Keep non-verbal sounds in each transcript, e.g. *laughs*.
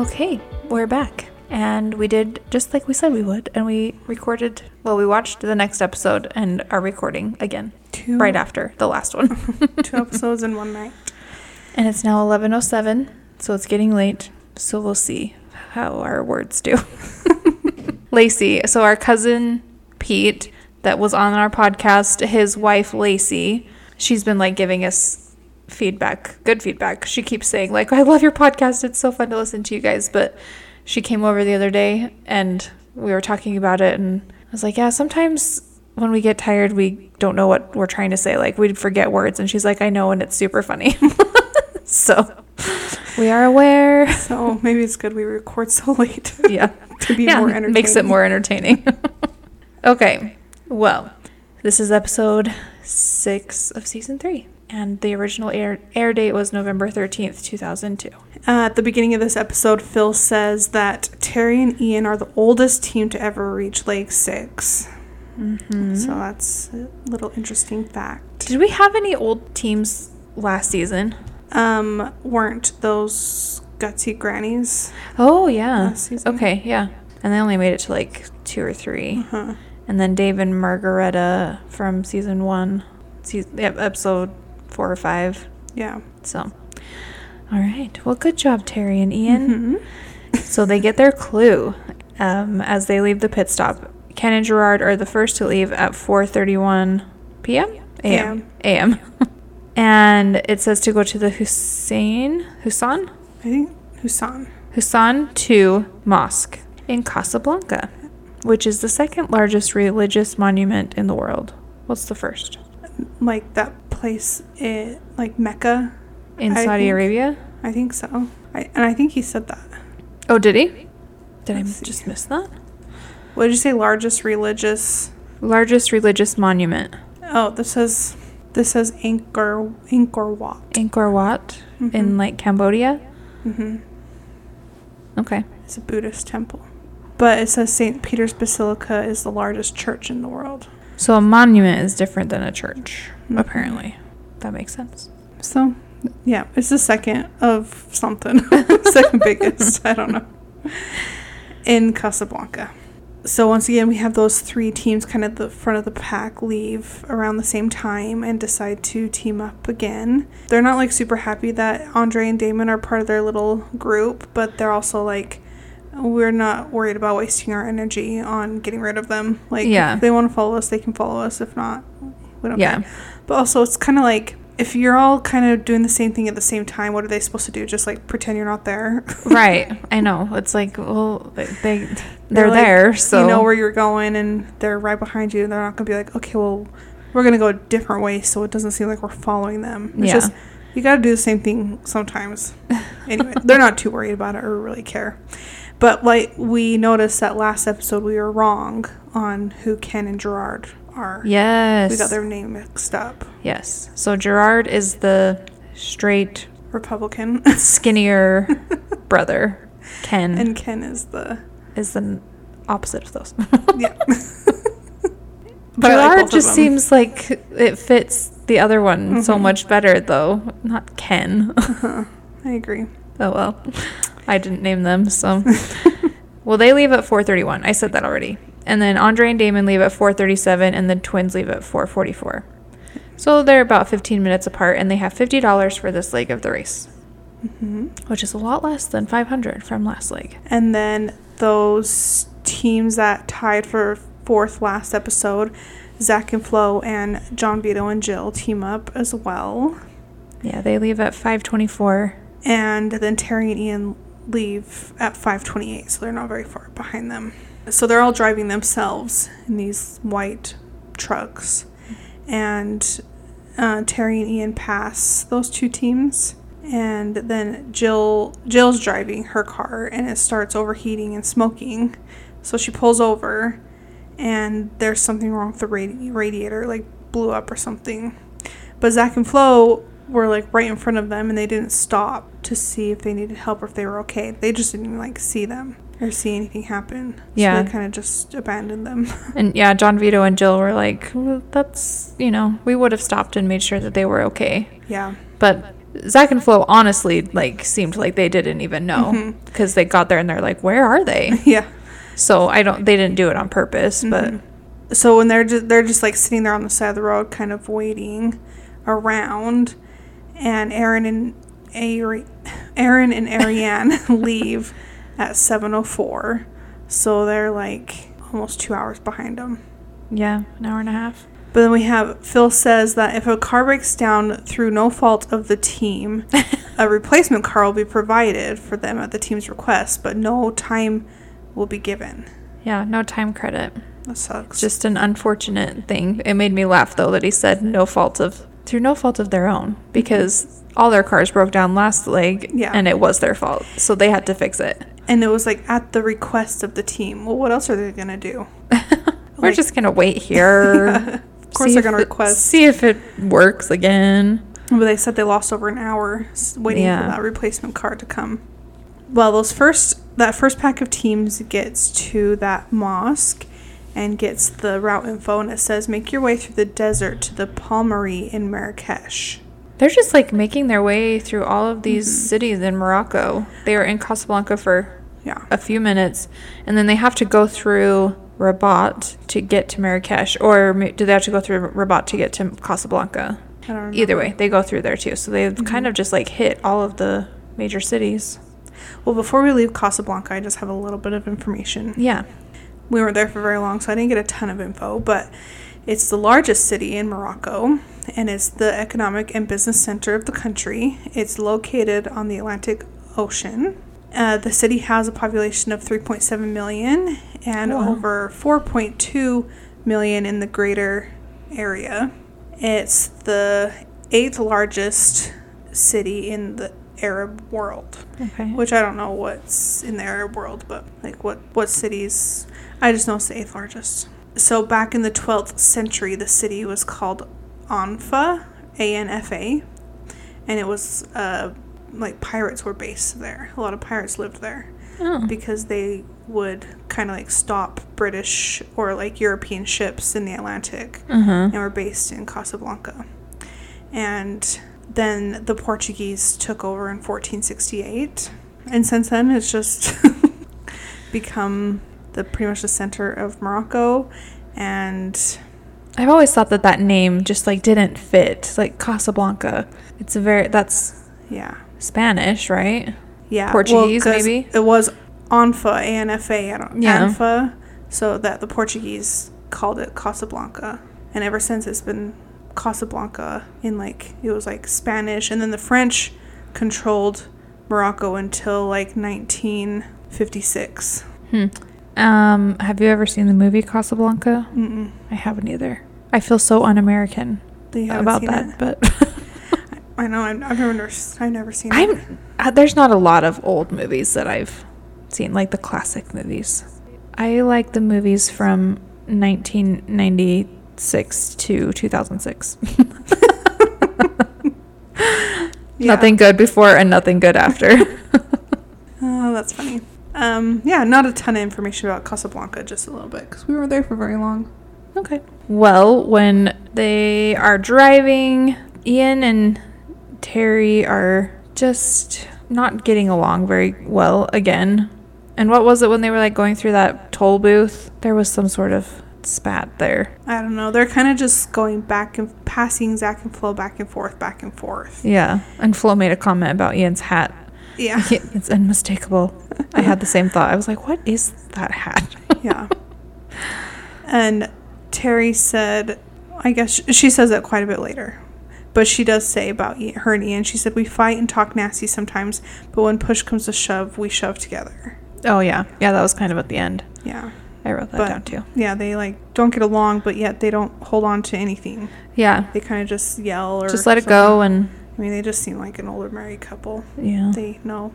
Okay, we're back. And we did just like we said we would. And we recorded, well, we watched the next episode and are recording again Two right after the last one. *laughs* two episodes in one night. and it's now 11:07, so it's getting late. So we'll see how our words do. *laughs* Lacey, so our cousin Pete that was on our podcast, his wife Lacey, she's been like giving us feedback, good feedback. She keeps saying like, "I love your podcast. It's so fun to listen to you guys." But she came over the other day and we were talking about it and I was like, "Yeah, sometimes when we get tired, we don't know what we're trying to say. Like we forget words." And she's like, "I know, and it's super funny." *laughs* so we are aware. So maybe it's good we record so late *laughs* Yeah. *laughs* to be yeah, more entertaining. makes it more entertaining. okay, well, this is episode six of season three, and the original air air date was November thirteenth, two thousand two. Uh, at the beginning of this episode, Phil says that Teri and Ian are the oldest team to ever reach Lake 6 Mm-hmm. So that's a little interesting fact. Did we have any old teams last season? Um, weren't those gutsy grannies? Oh yeah. Last season. Okay, yeah, and they only made it to like two or three, Huh. and then Dave and Margaretta from season one, season, episode four or five. Yeah. So, all right. Well, good job, Teri and Ian. Mhm. *laughs* So they get their clue um, as they leave the pit stop. Ken and Gerard are the first to leave at 4:31 p.m. a.m. a.m. and it says to go to the Hussein Husan I think Husan. Husan II Mosque in Casablanca, which is the second largest religious monument in the world. What's the first? Like that place, it, like Mecca. In I Saudi think- Arabia? I think so. I, and I think he said that. Oh, did he? Did I Let's see. just miss that? What did you say? Largest religious. Largest religious monument. Oh, this says this says Angkor Angkor Wat. Angkor Wat in Mhm. like Cambodia. hmm Okay. It's a Buddhist temple, but it says Saint Peter's Basilica is the largest church in the world. So a monument is different than a church, Mhm. apparently. That makes sense. So, yeah, it's the second of something, *laughs* second biggest. I don't know. In Casablanca. So once again, we have those three teams, kind of the front of the pack, leave around the same time and decide to team up again. They're not like super happy that Andre and Damon are part of their little group, but they're also like, we're not worried about wasting our energy on getting rid of them. Like, Yeah. if they want to follow us, they can follow us. If not, we don't Yeah. care. But also, it's kind of like if you're all kind of doing the same thing at the same time, what are they supposed to do? Just like pretend you're not there? *laughs* right. I know. It's like, well, they, they they're, like, there, so you know where you're going, and they're right behind you. They're not gonna be like, okay, well, we're gonna go a different way, so it doesn't seem like we're following them. It's Yeah. just you got to do the same thing sometimes. *laughs* anyway, they're not too worried about it or really care. But like we noticed that last episode, we were wrong on who Ken and Gerard are. yes, We got their name mixed up. yes. So Gerard is the straight, Republican. skinnier *laughs* brother. Ken and Ken is the is the opposite of those. yeah. *laughs* But I like Gerard just seems like it fits the other one so Mhm. much better, though. Not Ken. Uh-huh. I agree. *laughs* oh well, I didn't name them, so. *laughs* well, they leave at 4:31. I said that already. And then Andre and Damon leave at 4:37, and the twins leave at 4:44. So they're about 15 minutes apart, and they have $50 for this leg of the race, hmm which is a lot less than 500 from last leg. And then those teams that tied for fourth last episode, Zach and Flo and John Vito and Jill team up as well. Yeah, they leave at 5:24. And then Teri and Ian leave at 528, so they're not very far behind them. So they're all driving themselves in these white trucks. And uh, Teri and Ian pass those two teams. And then Jill Jill's driving her car and it starts overheating and smoking. So she pulls over and there's something wrong with the radi- radiator, like blew up or something. But Zach and Flo were like right in front of them and they didn't stop to see if they needed help or if they were okay. They just didn't like see them or see anything happen. Yeah. So they kind of just abandoned them. *laughs* And yeah, John Vito and Jill were like, well, that's, you know, we would have stopped and made sure that they were okay. yeah. But Zach and Flo honestly like seemed like they didn't even know mm-hmm. because they got there and they're like, "Where are they?" *laughs* Yeah. So I don't. They didn't do it on purpose, but mm-hmm. So when they're just, they're just like sitting there on the side of the road, kind of waiting around, and Aaron and Ari- Aaron and Ariane *laughs* leave at seven oh four. So they're like almost two hours behind them. yeah, an hour and a half. But then we have Phil says that if a car breaks down through no fault of the team, a *laughs* replacement car will be provided for them at the team's request, but no time will be given. Yeah, no time credit. That sucks. Just an unfortunate thing. It made me laugh though that he said no fault of through no fault of their own because all their cars broke down last leg Yeah. and it was their fault. So they had to fix it. and it was like at the request of the team. Well, what else are they gonna do? *laughs* We're Like- just gonna wait here. *laughs* Of course, they're gonna request. See if it works again. But they said they lost over an hour waiting Yeah. for that replacement car to come. Well, those first that first pack of teams gets to that mosque and gets the route info, and it says make your way through the desert to the Palmery in Marrakesh. They're just like making their way through all of these mm-hmm. cities in Morocco. They are in Casablanca for Yeah. a few minutes, and then they have to go through Rabat to get to Marrakesh, or do they have to go through Rabat to get to Casablanca? I don't. Either way, they go through there too. So they've mm-hmm. kind of just like hit all of the major cities. Well, before we leave Casablanca, I just have a little bit of information. Yeah. We weren't there for very long, so I didn't get a ton of info, but it's the largest city in Morocco and it's the economic and business center of the country. It's located on the Atlantic Ocean. Uh, the city has a population of 3.7 million and Wow. over 4.2 million in the greater area. It's the eighth largest city in the Arab world Okay. which I don't know what's in the Arab world, but like what what cities? I just know it's the eighth largest. So back in the twelfth century, the city was called Anfa, A N F A, and it was uh, like pirates were based there. A lot of pirates lived there Oh. because they would kind of like stop British or like European ships in the Atlantic huh. and were based in Casablanca. And then the Portuguese took over in 1468. And since then, it's just *laughs* become the pretty much the center of Morocco. And I've always thought that that name just like didn't fit. It's like Casablanca. It's a very that's yeah, Spanish, right? yeah, Portuguese, 'cause maybe? it was Anfa, A N F A, I don't Yeah. Anfa, so that the Portuguese called it Casablanca, and ever since it's been Casablanca in like it was like Spanish, and then the French controlled Morocco until like 1956. Hmm. Um, have you ever seen the movie Casablanca? Mm-mm. I haven't either. I feel so un-American about that, it? but *laughs* I know I've, I've never I've never seen. I'm uh, there's not a lot of old movies that I've seen, like the classic movies. I like the movies from 1996 to 2006. *laughs* *laughs* Yeah. Nothing good before and nothing good after. Oh, that's funny. Um, yeah, not a ton of information about Casablanca, just a little bit because we were there for very long. Okay. Well, when they are driving, Ian and Teri are just not getting along very well again. And what was it when they were like going through that toll booth? There was some sort of spat there. I don't know. They're kind of just going back and passing Zach and Flo back and forth, back and forth. Yeah. And Flo made a comment about Ian's hat. Yeah. It's unmistakable. I had the same thought. I was like, what is that hat? *laughs* yeah. And Teri said, I guess she says that quite a bit later. But she does say about her and Ian, she said, We fight and talk nasty sometimes, but when push comes to shove, we shove together. oh, yeah. Yeah, that was kind of at the end. Yeah. I wrote that But- down too. Yeah, they like don't get along, but yet they don't hold on to anything. Yeah. They kind of just yell or Just let it something. go and, I mean, they just seem like an older married couple. yeah. They know.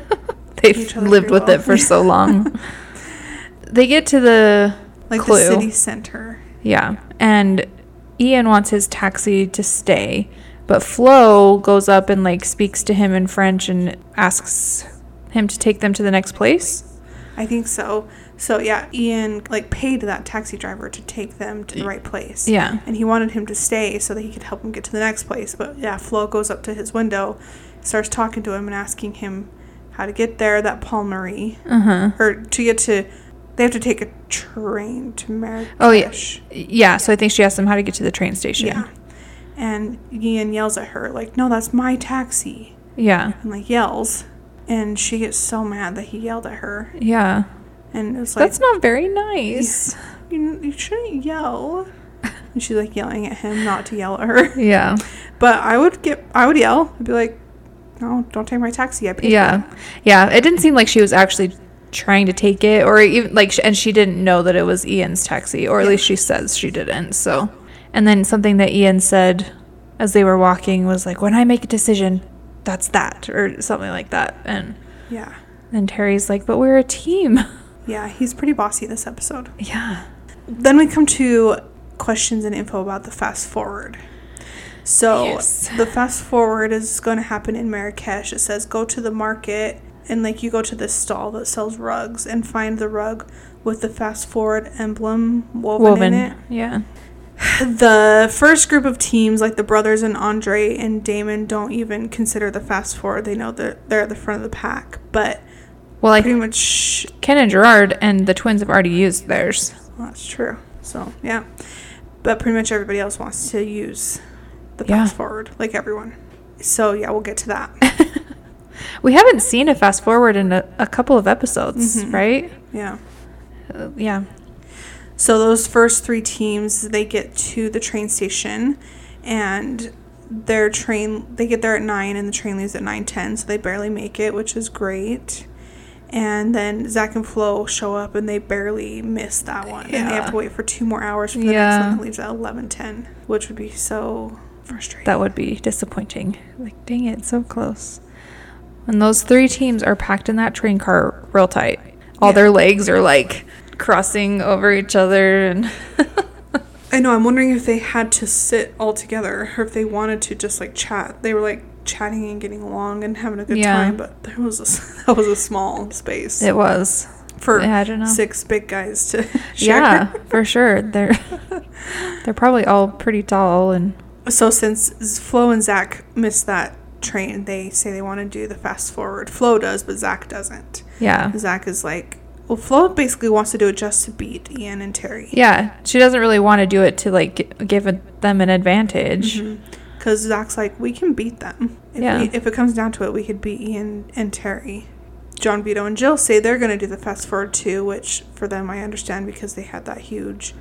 *laughs* They've lived with well. it for so *laughs* long. they get to the Like Clue. the city center. yeah, and Ian wants his taxi to stay, but Flo goes up and like speaks to him in French and asks him to take them to the next place. I think so. So yeah, Ian like paid that taxi driver to take them to the right place. Yeah. And he wanted him to stay so that he could help him get to the next place. But yeah, Flo goes up to his window, starts talking to him and asking him how to get there, that Paul Marie. Uh huh. Or to get to they have to take a train to Marrakesh. Oh, yeah. Yeah. So I think she asked him how to get to the train station. Yeah. And Ian yells at her, like, no, that's my taxi. Yeah. And like yells. And she gets so mad that he yelled at her. Yeah. And it's like, That's not very nice. you, you shouldn't yell. And she's like yelling at him not to yell at her. *laughs* Yeah. But I would get, I would yell. I'd be like, no, don't take my taxi. I paid Yeah. it." Yeah. It didn't seem like she was actually trying to take it or even like, and she didn't know that it was Ian's taxi, or at Yeah. least she says she didn't. So, and then something that Ian said as they were walking was like, when I make a decision, that's that, or something like that. And Yeah. And Teri's like, but we're a team. *laughs* Yeah. He's pretty bossy this episode. Yeah. Then we come to questions and info about the fast forward. So Yes. the fast forward is going to happen in Marrakesh. It says go to the market and like you go to this stall that sells rugs and find the rug with the fast forward emblem woven, Woven. in it. Yeah. *sighs* The first group of teams, like the brothers and Andre and Damon, don't even consider the fast forward. They know that they're at the front of the pack, but Well, I pretty much Ken and Gerard and the twins have already used theirs. Well, that's true. So yeah, but pretty much everybody else wants to use the Yeah. fast forward, like everyone. So yeah, we'll get to that. *laughs* We haven't seen a fast forward in a, a couple of episodes, Mhm. right? yeah. Uh, yeah. So those first three teams, they get to the train station, and their train they get there at nine, and the train leaves at nine ten, so they barely make it, which is great. And then Zach and Flo show up, and they barely miss that one, and they have to wait for two more hours for the next one that leaves at eleven ten, which would be so frustrating. That would be disappointing. Like, dang it, so close. And those three teams are packed in that train car real tight. All Yeah. their legs are like crossing over each other and *laughs* I know. I'm wondering if they had to sit all together or if they wanted to just like chat. They were like chatting and getting along and having a good Yeah. time, but there was a, *laughs* that was a small space it was. for I don't know. six big guys to *laughs* share. Yeah, for sure. They're *laughs* they're probably all pretty tall and So since Flo and Zach missed that train, they say they want to do the fast forward. Flo does, but Zach doesn't. yeah. Zach is like, well, Flo basically wants to do it just to beat Ian and Teri. Yeah, she doesn't really want to do it to like give them an advantage. Mm-hmm. Because Zach's like, we can beat them. If, Yeah. we, if it comes down to it, we could beat Ian and Teri. John Vito and Jill say they're going to do the fast forward too, which for them I understand because they had that huge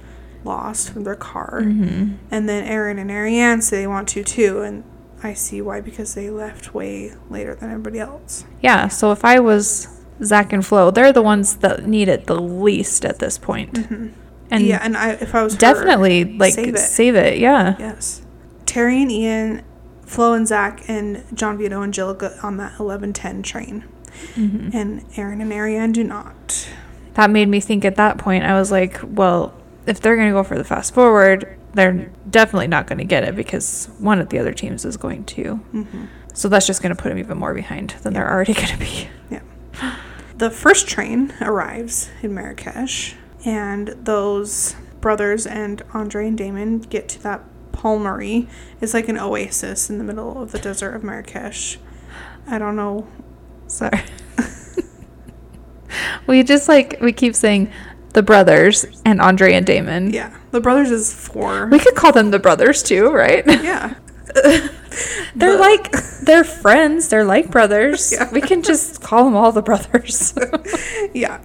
loss from their car. Mm-hmm. And then Aaron and Ariane say they want to too, and I see why because they left way later than everybody else. Yeah, so if I was Zach and Flo, they're the ones that need it the least at this point. And Mm-hmm. yeah, and I if I was her, definitely like save save it. it. Yeah. yes, Teri and Ian, Flo and Zach and John Vito and Jill go on that eleven ten train, Mhm. and Aaron and Ariane do not. That made me think at that point, I was like, well, if they're going to go for the fast forward, they're definitely not going to get it because one of the other teams is going to. Mm-hmm. So that's just going to put them even more behind than they're already going to be. Yeah. The first train arrives in Marrakesh, and those brothers and Andre and Damon get to that Palmery. It's like an oasis in the middle of the desert of Marrakesh. I don't know. Sorry. *laughs* we just like, we keep saying the brothers and Andre and Damon. Yeah, the brothers is four. We could call them the brothers too, right? yeah, *laughs* They're The- like, they're *laughs* friends. They're like brothers. Yeah. We can just call them all the brothers. yeah.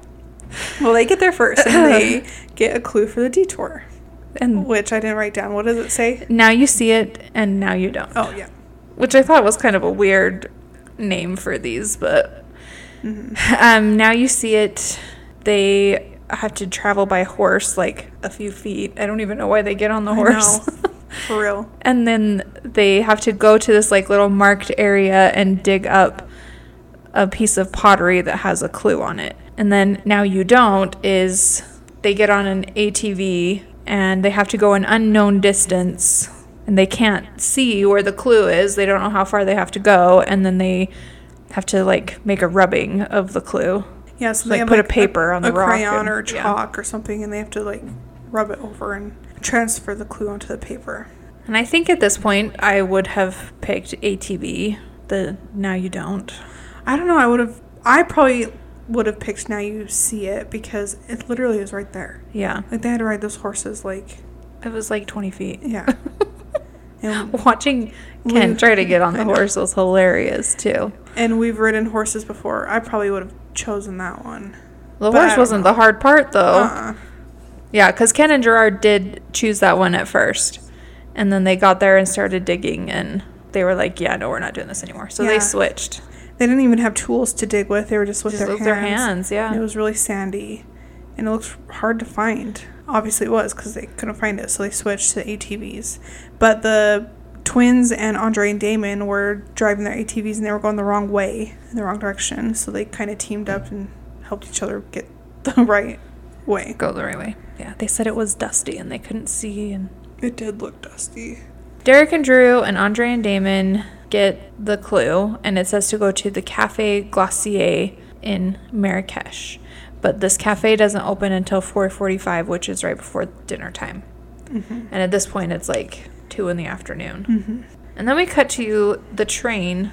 Well, they get there first, and they get a clue for the detour, and which I didn't write down. What does it say? now you see it and now you don't. Oh yeah. which I thought was kind of a weird name for these, but Mm-hmm. um, now you see it. They have to travel by horse like a few feet. I don't even know why they get on the I horse. know. *laughs* For real. and then they have to go to this like little marked area and dig up a piece of pottery that has a clue on it. And then now you don't is they get on an ATV and they have to go an unknown distance and they can't see where the clue is. They don't know how far they have to go and then they have to like make a rubbing of the clue. Yeah, so Like, they have put a like paper on the a rock crayon and- or yeah. chalk or something, and they have to like rub it over and transfer the clue onto the paper. And I think at this point I would have picked ATV. The now you don't. I don't know. I would have. I probably would have picked now you see it because it literally is right there. Yeah, Like they had to ride those horses like it was like 20 feet. yeah. *laughs* and Watching Ken try to get on *laughs* the horse was hilarious too. and we've ridden horses before. I probably would have chosen that one. The But horse wasn't know. the hard part though. Uh-uh. Yeah, because Ken and Gerard did choose that one at first. And then they got there and started digging, and they were like, yeah, no, we're not doing this anymore. So they switched. They didn't even have tools to dig with. They were just with, Just their, with hands. their hands, yeah. And it was really sandy, and it looked hard to find. Obviously, it was because they couldn't find it, so they switched to ATVs. But the twins and Andre and Damon were driving their ATVs, and they were going the wrong way, in the wrong direction. So they kind of teamed up and helped each other get *laughs* the right way. Go the right way. Yeah, they said it was dusty and they couldn't see. And It did look dusty. Derek and Drew and Andre and Damon get the clue, and it says to go to the Cafe Glacier in Marrakesh. But this cafe doesn't open until 4:45, which is right before dinner time. Mm-hmm. And at this point, it's like two in the afternoon. Mm-hmm. And then we cut to the train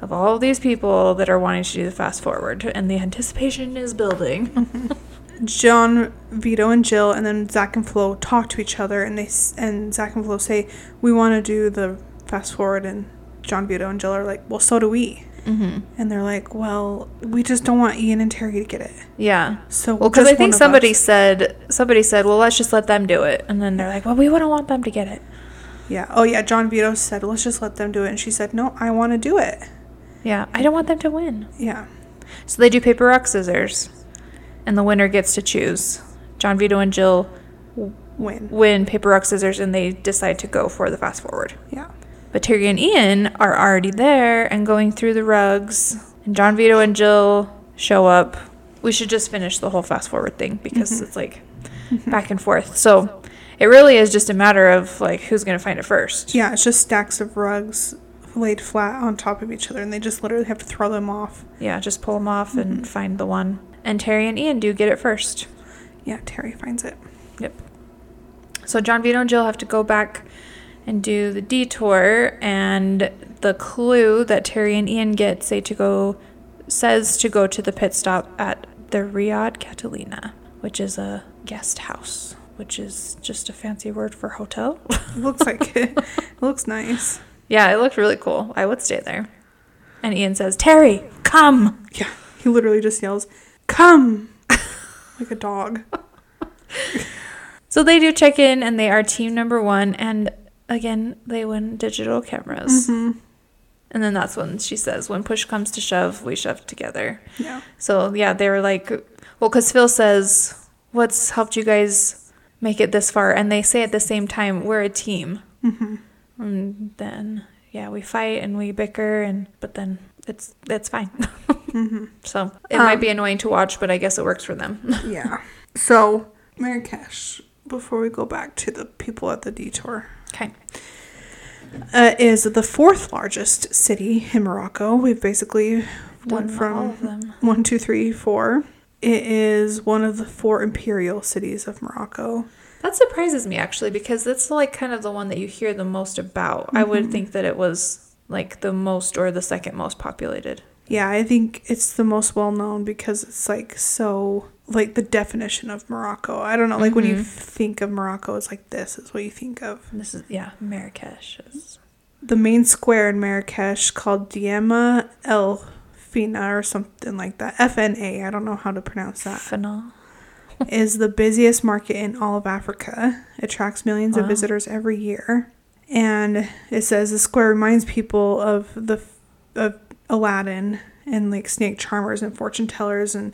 of all of these people that are wanting to do the fast forward, and the anticipation is building. Mm-hmm. John, Vito, and Jill, and then Zach and Flo talk to each other, and they and Zach and Flo say, "We want to do the fast forward," and John, Vito, and Jill are like, "Well, so do we." mm-hmm. And they're like, "Well, we just don't want Ian and Teri to get it." Yeah. So Well, because I think somebody us. said somebody said, "Well, let's just let them do it," and then they're like, "Well, we wouldn't want them to get it." yeah, oh yeah, John Vito said, "Let's just let them do it," and she said, "No, I want to do it." Yeah, I don't want them to win. Yeah, So they do paper rock scissors, and the winner gets to choose. John Vito and Jill win. win paper rock scissors, and they decide to go for the fast forward. Yeah, But Teri and Ian are already there and going through the rugs, and John Vito and Jill show up. We should just finish the whole fast forward thing because Mhm. it's like back and forth. So it really is just a matter of like who's going to find it first. yeah, it's just stacks of rugs laid flat on top of each other, and they just literally have to throw them off. Yeah, just pull them off and Mhm. find the one. And Teri and Ian do get it first. Yeah, Teri finds it. Yep. So John Vito and Jill have to go back and do the detour, and the clue that Teri and Ian get say to go says to go to the pit stop at the Riad Catalina, which is a guest house, which is just a fancy word for hotel. It *laughs* looks like it. it *laughs* looks nice. yeah, it looked really cool. I would stay there. And Ian says, "Teri, come." Yeah, he literally just yells, "Come!" *laughs* like a dog. So they do check in, and they are team number one, and again they win digital cameras. hmm And then that's when she says, when push comes to shove, we shove together. Yeah. So yeah, they were like, well, because Phil says, what's helped you guys make it this far? And they say at the same time, we're a team. hmm And then, yeah, we fight and we bicker, and but then it's it's fine. *laughs* hmm so it might Um, be annoying to watch, but I guess it works for them. *laughs* Yeah. So, Marrakesh, before we go back to the people at the detour, okay. uh, is the fourth largest city in Morocco. We've basically went from all of them. one, two, three, four. It is one of the four imperial cities of Morocco. That surprises me actually because that's like kind of the one that you hear the most about. I would Mhm. think that it was like the most or the second most populated. Yeah, I think it's the most well known because it's like so like the definition of Morocco. I don't know, like when you mm-hmm. think of Morocco, it's like this is what you think of. This is yeah, Marrakesh is The main square in Marrakesh called Diema El Fina or something like that. F N A. I don't know how to pronounce that. Fana. *laughs* is the busiest market in all of Africa. It attracts millions of visitors every year. And it says the square reminds people of the of Aladdin and like snake charmers and fortune tellers and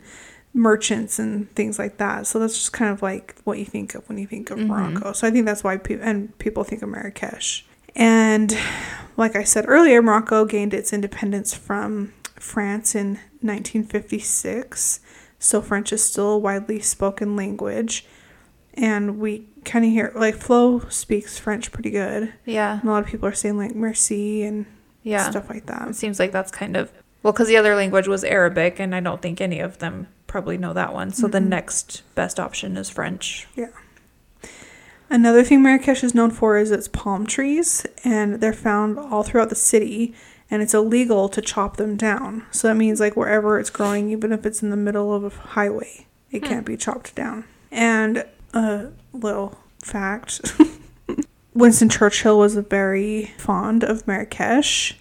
merchants and things like that. So that's just kind of like what you think of when you think of Mhm. Morocco. So I think that's why people and people think of Marrakesh. And like I said earlier, Morocco gained its independence from France in 1956. So French is still a widely spoken language. And we kind of hear, like, Flo speaks French pretty good. Yeah, And a lot of people are saying, like, merci and yeah. stuff like that. It seems like that's kind of well, because the other language was Arabic, and I don't think any of them probably know that one. So the Mhm. next best option is French. Yeah. Another thing Marrakesh is known for is its palm trees, and they're found all throughout the city, and it's illegal to chop them down. So that means, like, wherever it's growing, even if it's in the middle of a highway, it Hmm. can't be chopped down. And a little fact *laughs* Winston Churchill was very fond of Marrakesh.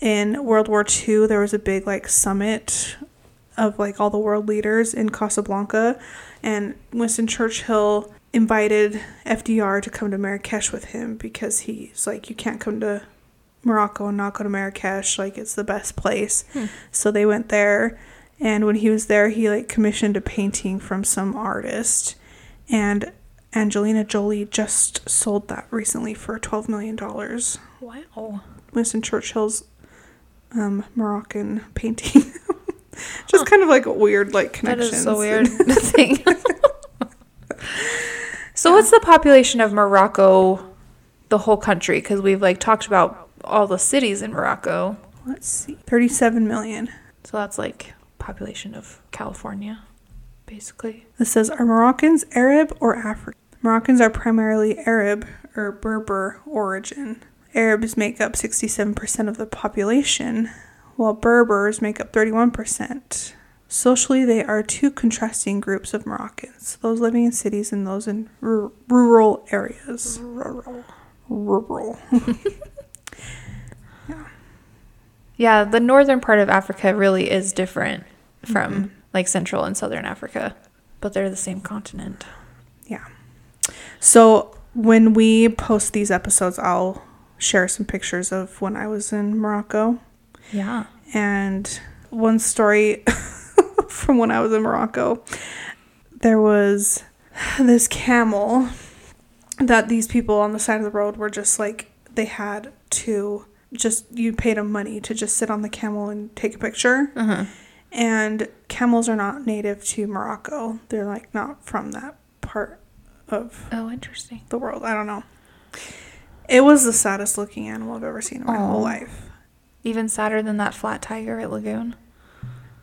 In World War II, there was a big, like, summit of, like, all the world leaders in Casablanca, and Winston Churchill invited FDR to come to Marrakesh with him because he's like, you can't come to Morocco and not go to Marrakesh. Like, it's the best place. Hmm. So they went there. And when he was there, he like commissioned a painting from some artist. And Angelina Jolie just sold that recently for $12 million. Wow. Winston Churchill's um, Moroccan painting. *laughs* just kind of like a weird like That connections. is so weird *laughs* thing. *laughs* so what's the population of Morocco, the whole country? Because we've like talked about all the cities in Morocco. Let's see. 37 million. So that's like population of California, basically. This says, are Moroccans Arab or African? Moroccans are primarily Arab or Berber origin. Arabs make up 67% of the population, while Berbers make up 31%. Socially, they are two contrasting groups of Moroccans those living in cities and those in ru- rural areas. Rural. Rural. *laughs* Yeah, yeah, the northern part of Africa really is different from Mhm. like central and southern Africa, but they're the same continent. So, when we post these episodes, I'll share some pictures of when I was in Morocco. Yeah. And one story *laughs* from when I was in Morocco, there was this camel that these people on the side of the road were just like, they had to just, you paid them money to just sit on the camel and take a picture. Uh-huh. And camels are not native to Morocco, they're like not from that part of Oh, interesting. the world. I don't know. It was the saddest looking animal I've ever seen in my Aw. whole life. Even sadder than that flat tiger at Lagoon.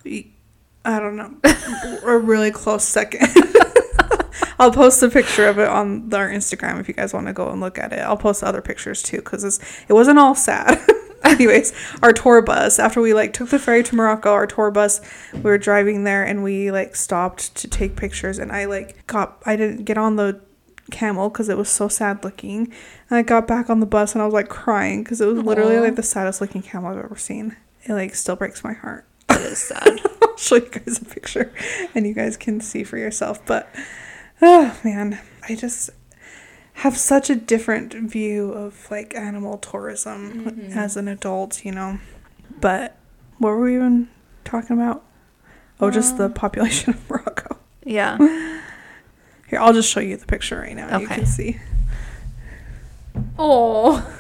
I don't know. *laughs* a really close second. *laughs* I'll post a picture of it on our Instagram if you guys want to go and look at it. I'll post other pictures too because it wasn't all sad. *laughs* *laughs* Anyways, our tour bus after we like took the ferry to Morocco, our tour bus, we were driving there and we like stopped to take pictures and I like got I didn't get on the camel because it was so sad looking and I got back on the bus and I was like crying because it was literally like the saddest looking camel I've ever seen. It like still breaks my heart. That is sad. *laughs* I'll show you guys a picture and you guys can see for yourself. But oh man, I just have such a different view of like animal tourism Mhm. as an adult, you know. But what were we even talking about? Oh, just the Um, population of Morocco. yeah. *laughs* Here, I'll just show you the picture right now. and You Okay. can see. Oh. *laughs*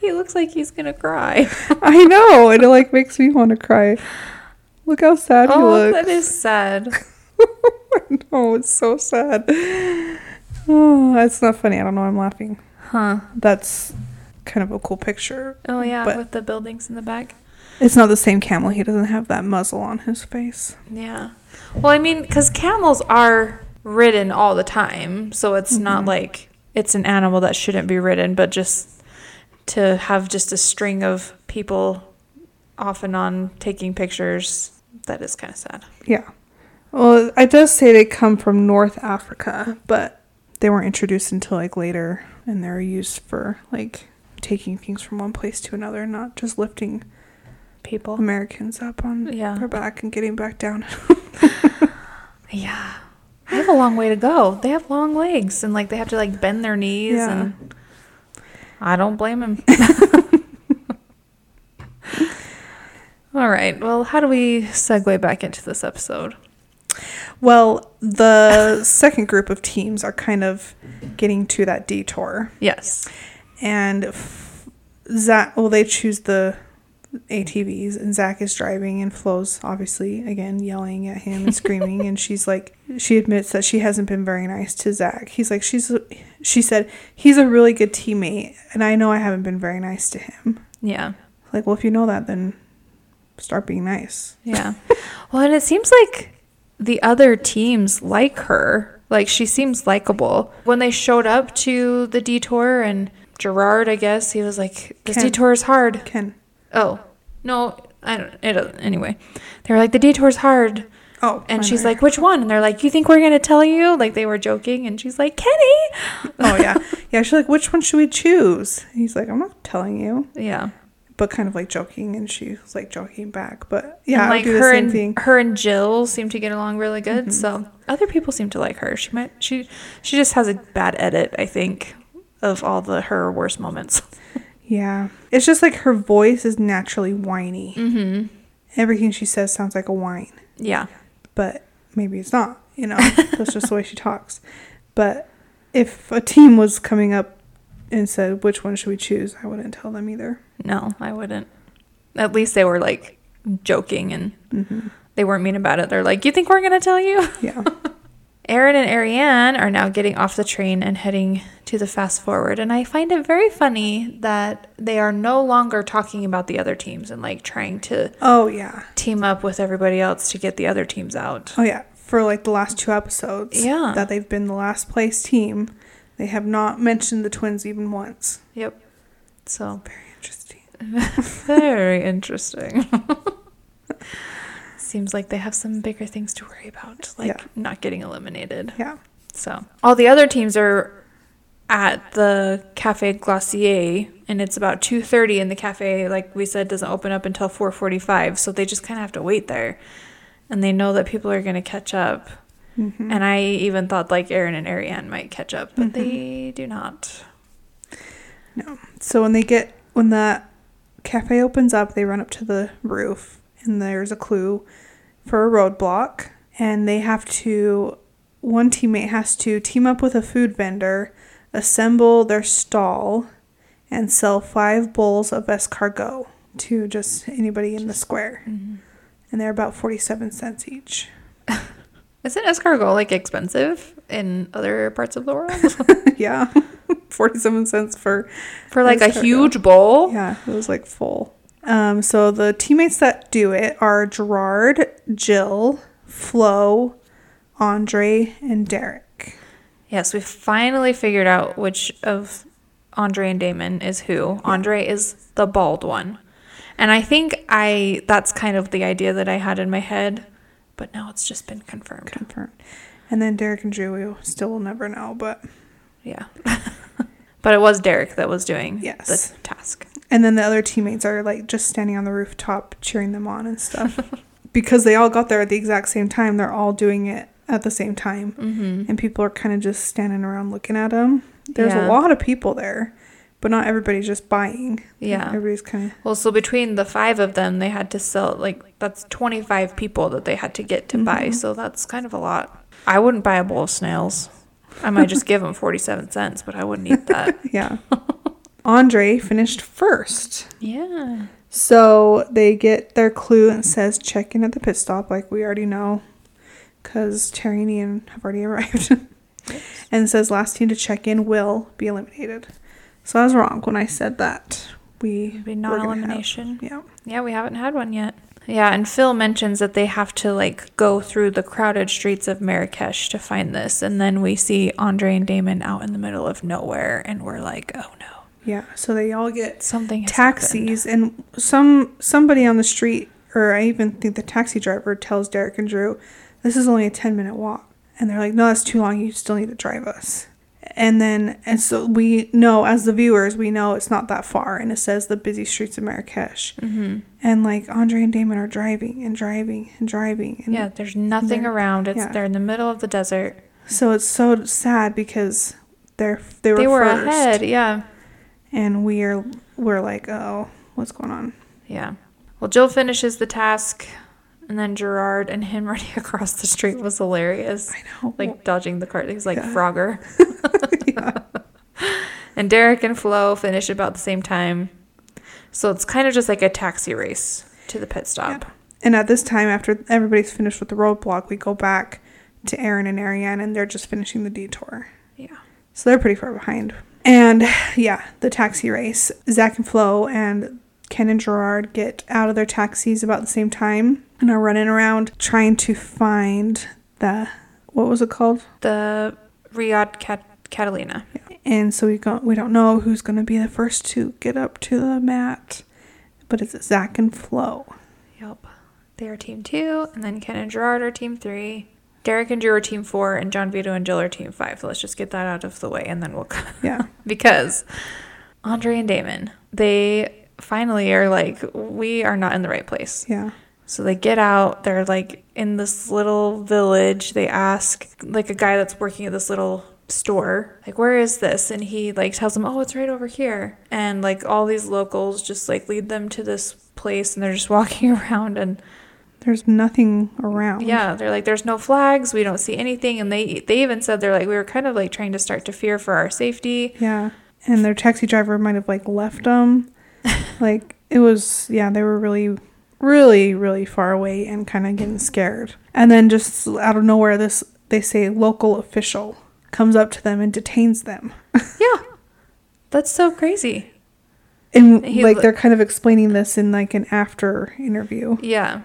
He looks like he's gonna cry. *laughs* I know, and it like makes me want to cry. Look how sad he oh, looks. that is sad. oh, it's so sad. Oh, that's not funny. I don't know. why I'm laughing. Huh. That's kind of a cool picture. Oh yeah, But- with the buildings in the back. It's not the same camel. He doesn't have that muzzle on his face. Yeah. Well, I mean, because camels are ridden all the time, so it's not Mhm. like it's an animal that shouldn't be ridden, but just to have just a string of people off and on taking pictures, that is kind of sad. Yeah. Well, it does say they come from North Africa, but they weren't introduced until like later, and they're used for like taking things from one place to another, not just lifting People. Americans up on Yeah. their back and getting back down. *laughs* Yeah. They have a long way to go. They have long legs and like they have to like bend their knees Yeah. and I don't blame him. *laughs* All right. Well, how do we segue back into this episode? Well, the *laughs* second group of teams are kind of getting to that detour. Yes. and f- Zach, well, they choose the ATVs, and Zach is driving, and Flo's obviously again yelling at him and screaming, and *laughs* she's like, she admits that she hasn't been very nice to Zach. He's like, she's, she said, he's a really good teammate, and I know I haven't been very nice to him. Yeah. Like, well, if you know that, then start being nice. Yeah. *laughs* well, and it seems like the other teams like her. Like she seems likable. When they showed up to the detour and Gerard, I guess, he was like, This Ken. detour is hard. Ken. Oh. No, I don't it anyway. They were like, The detour's hard. Oh, And she's like, Which one? And they're like, You think we're gonna tell you? Like they were joking and she's like, Kenny oh yeah, yeah. She's like, which one should we choose? He's like, I'm not telling you, Yeah. But kind of like joking, and she's like joking back. But yeah, and like her same and thing. her and Jill seem to get along really good. So other people seem to like her. She might she she just has a bad edit, I think, of all the her worst moments. Yeah, it's just like her voice is naturally whiny. Mm-hmm. Everything she says sounds like a whine, Yeah. but maybe it's not. You know, *laughs* that's just the way she talks. But if a team was coming up and said, "Which one should we choose?" I wouldn't tell them either. No, I wouldn't. At least they were like joking and hmm they weren't mean about it. They're like, "You think we're gonna tell you?" *laughs* Yeah. Aaron and Ariane are now getting off the train and heading to the fast forward. And I find it very funny that they are no longer talking about the other teams and like trying to Oh yeah. team up with everybody else to get the other teams out. Oh yeah. For like the last two episodes, Yeah. that they've been the last place team, they have not mentioned the twins even once. Yep. So Very interesting. *laughs* very interesting. *laughs* Seems like they have some bigger things to worry about, like Yeah. not getting eliminated. Yeah. So all the other teams are at the Cafe Glacier, and it's about two thirty, and the cafe, like we said, doesn't open up until four forty-five. So they just kind of have to wait there, and they know that people are going to catch up. Hmm And I even thought like Aaron and Ariane might catch up, but they do not. No. So when they get when the cafe opens up, they run up to the roof and there's a clue for a roadblock and they have to one teammate has to team up with a food vendor, assemble their stall and sell 5 bowls of escargot to just anybody in the square. And they're about 47 cents each. *laughs* Isn't escargot like expensive in other parts of the world? *laughs* yeah. *laughs* 47 cents for For like a huge bowl? Yeah, it was like full. Um, so the teammates that do it are Gerard, Jill, Flo, Andre, and Derek. Yes, we finally figured out which of Andre and Damon is who. Andre is the bald one. And I think I that's kind of the idea that I had in my head, but now it's just been confirmed. Confirmed. And then Derek and Drew, we still will never know, but Yeah. *laughs* but it was Derek that was doing Yes. the task. and then the other teammates are like just standing on the rooftop cheering them on and stuff. *laughs* because they all got there at the exact same time, they're all doing it at the same time. Mhm. And people are kind of just standing around looking at them. There's Yeah. a lot of people there, but not everybody's just buying. Yeah. Everybody's kind of Well, so between the 5 of them, they had to sell like that's 25 people that they had to get to buy. Mhm. So that's kind of a lot. I wouldn't buy a bowl of snails. I might just give them 47 cents, but I wouldn't eat that. *laughs* Yeah. Andre finished first. yeah. So they get their clue and says check in at the pit stop, like we already know, because Teri and Ian have already *laughs* arrived. and says last team to check in will be eliminated. So I was wrong when I said that. We be have- non-elimination. Yeah. Yeah, we haven't had one yet. Yeah, and Phil mentions that they have to like go through the crowded streets of Marrakesh to find this, and then we see Andre and Damon out in the middle of nowhere, and we're like, oh no, Yeah. So they all get something taxis and some somebody on the street or I even think the taxi driver tells Derek and Drew, this is only a 10 minute walk. And they're like, no, that's too long. You still need to drive us. And then, and so we know as the viewers, we know it's not that far. And it says the busy streets of Marrakesh. Mm-hmm. And like Andre and Damon are driving and driving and driving. And Yeah, there's nothing around. It's yeah. they're in the middle of the desert. So it's so sad because they're, they were, They were first. ahead. Yeah, And we're, we're like, oh, what's going on? yeah. Well, Jill finishes the task, and then Gerard and him *laughs* running across the street was hilarious. I know. Like dodging the cart. He's like Yeah. Frogger. yeah. *laughs* *laughs* And Derek and Flo finish about the same time. So it's kind of just like a taxi race to the pit stop. And at this time, after everybody's finished with the roadblock, we go back to Aaron and Ariane, and they're just finishing the detour. Yeah. So they're pretty far behind. And yeah, the taxi race. Zach and Flo and Ken and Gerard get out of their taxis about the same time. and are running around trying to find the what was it called? The Riad Cat- Catalina. And so we got we don't know who's going to be the first to get up to the mat, but it's Zach and Flo. Yep. They are team two, and then Ken and Gerard are team three. Derek and Drew are team four, and John Vito and Jill are team five. So let's just get that out of the way, and then we'll. *laughs* Yeah. because Andre and Damon, they finally are like, we are not in the right place. Yeah. So they get out. They're like in this little village. They ask like a guy that's working at this little store, like, where is this? And he like tells them, oh, it's right over here. And like all these locals just like lead them to this place, and they're just *laughs* walking around and There's nothing around. yeah, they're like, there's no flags. We don't see anything. And they they even said they're like, we were kind of like trying to start to fear for our safety. Yeah. And their taxi driver might have like left them. *laughs* like it was yeah, they were really really really far away and kind of getting scared. And then just out of nowhere this they say local official comes up to them and detains them. *laughs* Yeah, that's so crazy. And He like they're kind of explaining this in like an after interview. Yeah.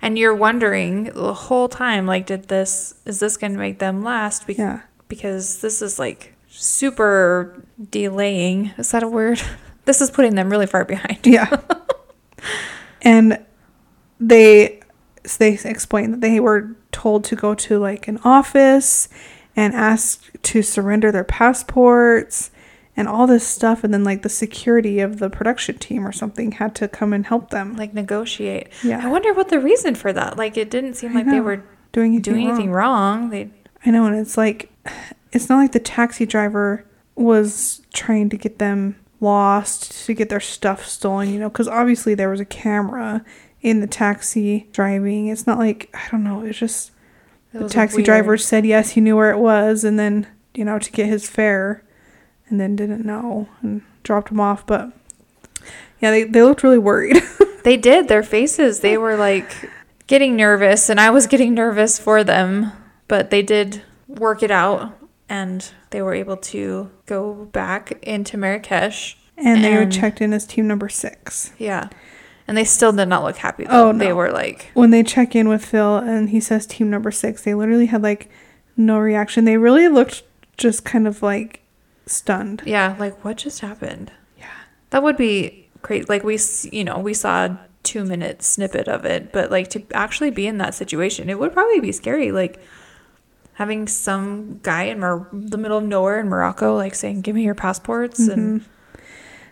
And you're wondering the whole time, like, did this, is this going to make them last? Be- Yeah. Because this is like super delaying. Is that a word? *laughs* This is putting them really far behind. Yeah. *laughs* and they they explained that they were told to go to like an office and ask to surrender their passports and all this stuff and then like the security of the production team or something had to come and help them Like, negotiate. Yeah. I wonder what the reason for that. Like, it didn't seem I like they were doing anything, doing wrong. anything wrong. They, I know and it's like it's not like the taxi driver was trying to get them lost to get their stuff stolen, you know, cuz obviously there was a camera in the taxi driving. It's not like I don't know, it's just it the taxi weird. driver said yes, he knew where it was, and then you know to get his fare, and then didn't know and dropped him off. But yeah, they they looked really worried. *laughs* They did. Their faces, they were like getting nervous, and I was getting nervous for them. But they did work it out, and they were able to go back into Marrakesh. and they were checked in as team number six. Yeah. And they still did not look happy, though. Oh, They were like, When they check in with Phil and he says team number six, they literally had like no reaction. They really looked just kind of like stunned. yeah, like, what just happened? Yeah. That would be crazy. Like, we, you know, we saw a two minute snippet of it, but like to actually be in that situation, it would probably be scary. Like, having some guy in Mor- the middle of nowhere in Morocco, like saying, give me your passports. And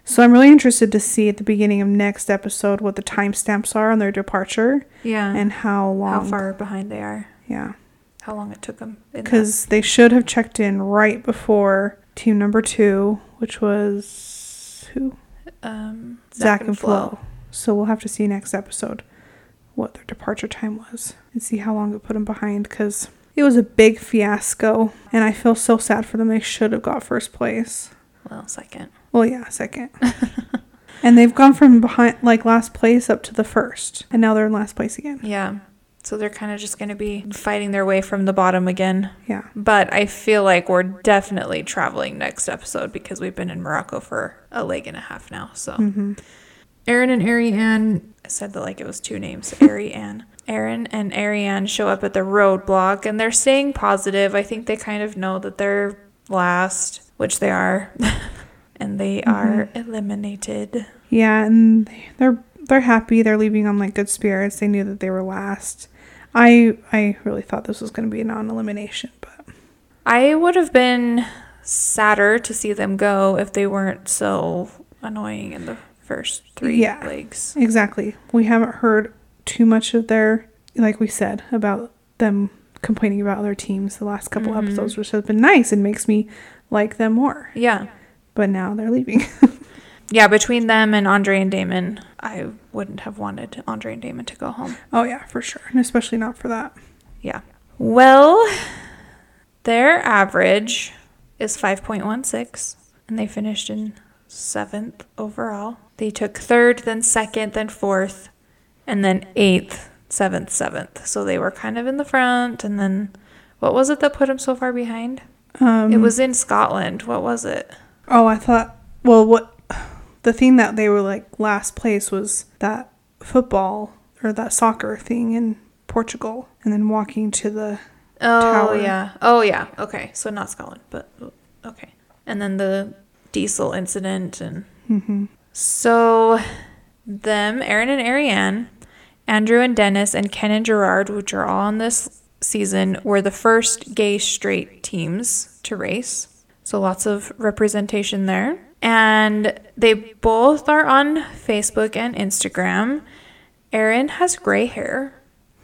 So I'm really interested to see at the beginning of next episode what the timestamps are on their departure yeah, and how long. how far behind they are, Yeah. how long it took them. because they should have checked in right before team number two, which was who um, Zach, and Flo. So we'll have to see next episode what their departure time was and see how long it put them behind because it was a big fiasco and I feel so sad for them. They should have got first place. Well, second. Well, yeah, second. *laughs* and they've gone from behind like last place up to the first, and now they're in last place again. Yeah. So they're kind of just going to be fighting their way from the bottom again. Yeah. But I feel like we're definitely traveling next episode because we've been in Morocco for a leg and a half now. So hmm Aaron and Ariane, I said that like it was two names, Ariane. Aaron and Ariane show up at the roadblock and they're staying positive. I think they kind of know that they're last, which they are. *laughs* and they mm-hmm. are eliminated. Yeah, and they're they're happy. They're leaving on like good spirits. They knew that they were last. I I really thought this was going to be a non-elimination, but I would have been sadder to see them go if they weren't so annoying in the first three Yeah. legs. exactly. We haven't heard too much of their like we said about them complaining about other teams the last couple Mhm. episodes, which has been nice and makes me like them more. Yeah. But now they're leaving. *laughs* Yeah, between them and Andre and Damon, I wouldn't have wanted Andre and Damon to go home. oh yeah, for sure, and especially not for that. Yeah. Well, their average is 5.16, and they finished in seventh overall. They took third, then second, then fourth, and then eighth, seventh, seventh. So they were kind of in the front, and then what was it that put them so far behind? Um, it was in Scotland. What was it? Oh, I thought. Well, what the thing that they were like last place was that football or that soccer thing in Portugal, and then walking to the Oh Tower. yeah. Oh yeah. Okay. So not Scotland, but okay. And then the diesel incident and hmm so them, Aaron and Ariane, Andrew and Dennis, and Ken and Gerard, which are all on this season, were the first gay straight teams to race. So lots of representation there. And they both are on Facebook and Instagram. Aaron has gray hair.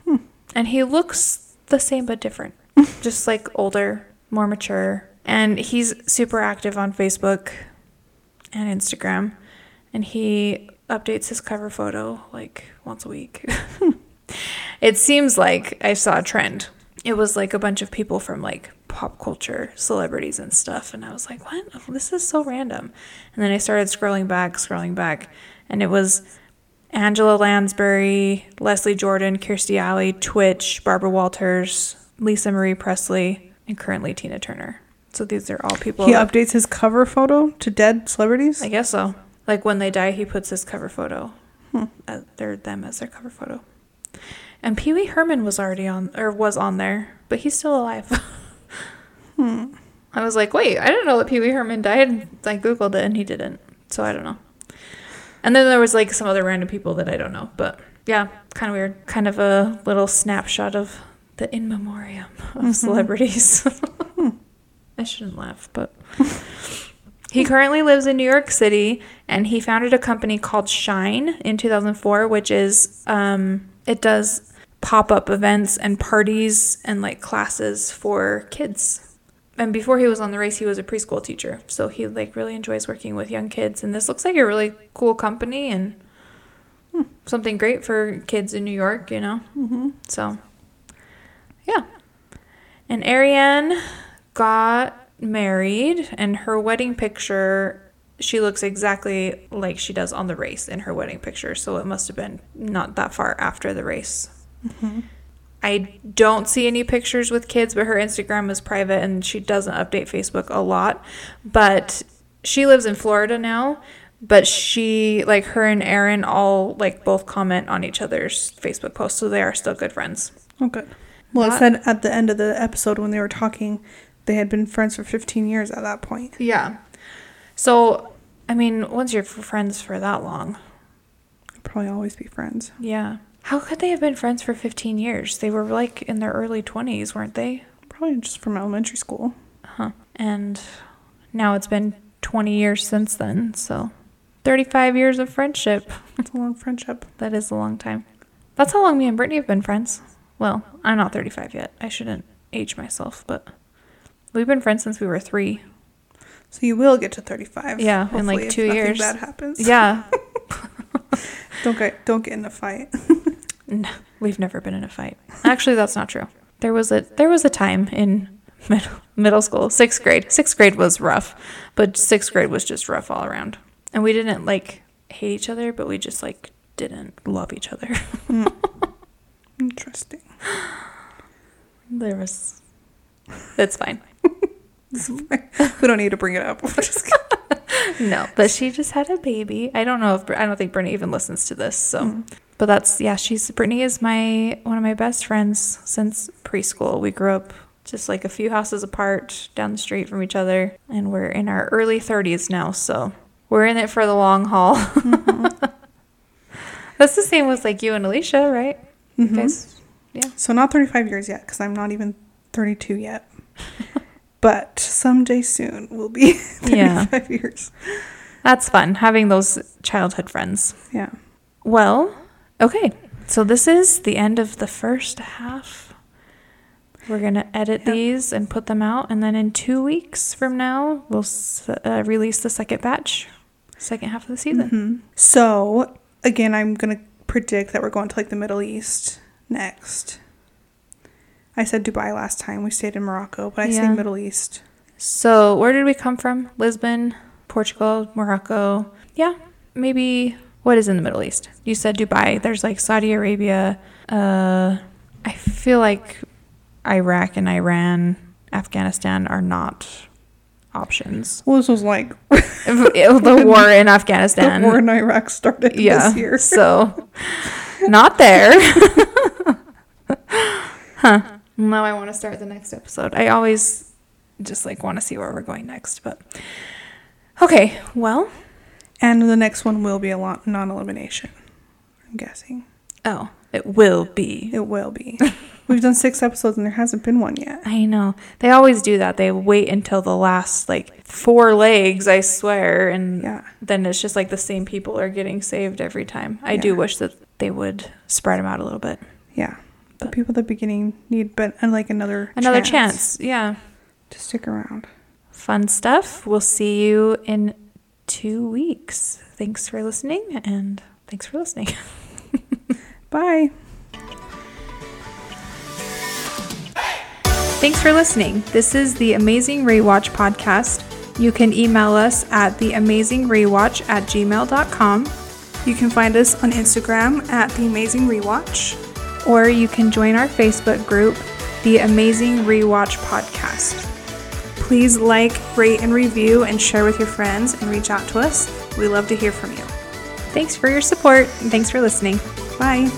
Hmm. And he looks the same but different. *laughs* Just like older, more mature. And he's super active on Facebook and Instagram. And he updates his cover photo like once a week. *laughs* it seems like I saw a trend. It was like a bunch of people from like pop culture, celebrities and stuff. And I was like, what? Oh, this is so random. And then I started scrolling back, scrolling back. And it was Angela Lansbury, Leslie Jordan, Kirstie Alley, Twitch, Barbara Walters, Lisa Marie Presley, and currently Tina Turner. So these are all people. He that- updates his cover photo to dead celebrities. I guess so. Like when they die, he puts his cover photo. Hmm. Uh, they're them as their cover photo. And Pee Wee Herman was already on, or was on there, but he's still alive. *laughs* Hmm. I was like, wait, I didn't know that Pee Wee Herman died. I googled it and he didn't, so I don't know. And then there was like some other random people that I don't know, but yeah, kind of weird. Kind of a little snapshot of the in memoriam of mm-hmm. celebrities. Hmm. *laughs* I shouldn't laugh, but *laughs* he currently lives in New York City, and he founded a company called Shine in 2004, which is um, it does pop up events and parties and like classes for kids. And before he was on the race, he was a preschool teacher, so he like really enjoys working with young kids. And this looks like a really cool company and hmm, something great for kids in New York, you know. hmm So, yeah. And Ariane got married, and her wedding picture, she looks exactly like she does on the race in her wedding picture. So it must have been not that far after the race. Mm-hmm. I don't see any pictures with kids, but her Instagram is private and she doesn't update Facebook a lot. But she lives in Florida now. But she, like her and Aaron, all like both comment on each other's Facebook posts, so they are still good friends. Okay. good. Well, it said at the end of the episode when they were talking, they had been friends for 15 years at that point. Yeah. So, I mean, once you're friends for that long, They'll probably always be friends. yeah. How could they have been friends for 15 years? They were like in their early 20s, weren't they? Probably just from elementary school. Huh. And now it's been 20 years since then, so 35 years of friendship. That's a long friendship. *laughs* That is a long time. That's how long me and Brittany have been friends. Well, I'm not 35 yet. I shouldn't age myself, but we've been friends since we were three. So you will get to 35. Yeah, in, like, two years. bad happens. Yeah. *laughs* Don't get don't get in a fight. *laughs* No, we've never been in a fight. Actually, that's not true. There was a there was a time in *laughs* middle, middle school, sixth grade. Sixth grade was rough, but sixth grade was just rough all around. And we didn't like hate each other, but we just like didn't love each other. Hmm. Interesting. There was. It's fine. *laughs* we don't need to bring it up. *laughs* *laughs* No, but she just had a baby. I don't know if I don't think Brittany even listens to this. So, Mm. but that's yeah. She's Brittany is my one of my best friends since preschool. We grew up just like a few houses apart down the street from each other, and we're in our early thirties now. So we're in it for the long haul. that's the same with like you and Alicia, right? Mhm. guys, yeah. So not 35 years yet, because I'm not even 32 yet. but someday soon will be *laughs* 35 Yeah. years. That's fun having those childhood friends. Yeah. Well, okay. So this is the end of the first half. We're going to edit these and put them out. And then in two weeks from now, we'll s- uh, release the second batch, second half of the season. Mhm. So again, I'm gonna predict that we're going to like the Middle East next. I said Dubai last time. We stayed in Morocco, but I say Middle East. So, where did we come from? Lisbon, Portugal, Morocco. Yeah, maybe. What is in the Middle East? You said Dubai. There's like Saudi Arabia. Uh, I feel like Iraq and Iran, Afghanistan are not options. Well, this was like *laughs* the war in Afghanistan. *laughs* the war in Iraq started yeah. this year. *laughs* so not there. huh. Now I want to start the next episode. I always just like want to see where we're going next, but okay. Well, And the next one will be a lo- non-elimination. I'm guessing oh, it will be. it will be. *laughs* We've done six episodes and there hasn't been one yet. I know. They always do that. They wait until the last like four legs, I swear, and Yeah. then it's just like the same people are getting saved every time. I do Yeah. wish that they would spread them out a little bit. Yeah. The people at the beginning need but uh, like another Another chance. Yeah. To stick around. Fun stuff. We'll see you in two weeks. Thanks for listening and thanks for listening. *laughs* Bye. Thanks for listening. This is the Amazing Rewatch podcast. You can email us at theamazingrewatch at gmail.com You can find us on Instagram at the Amazing Rewatch. or you can join our Facebook group, The Amazing Rewatch Podcast. Please like, rate, and review, and share with your friends, and reach out to us. We love to hear from you. Thanks for your support and thanks for listening. Bye.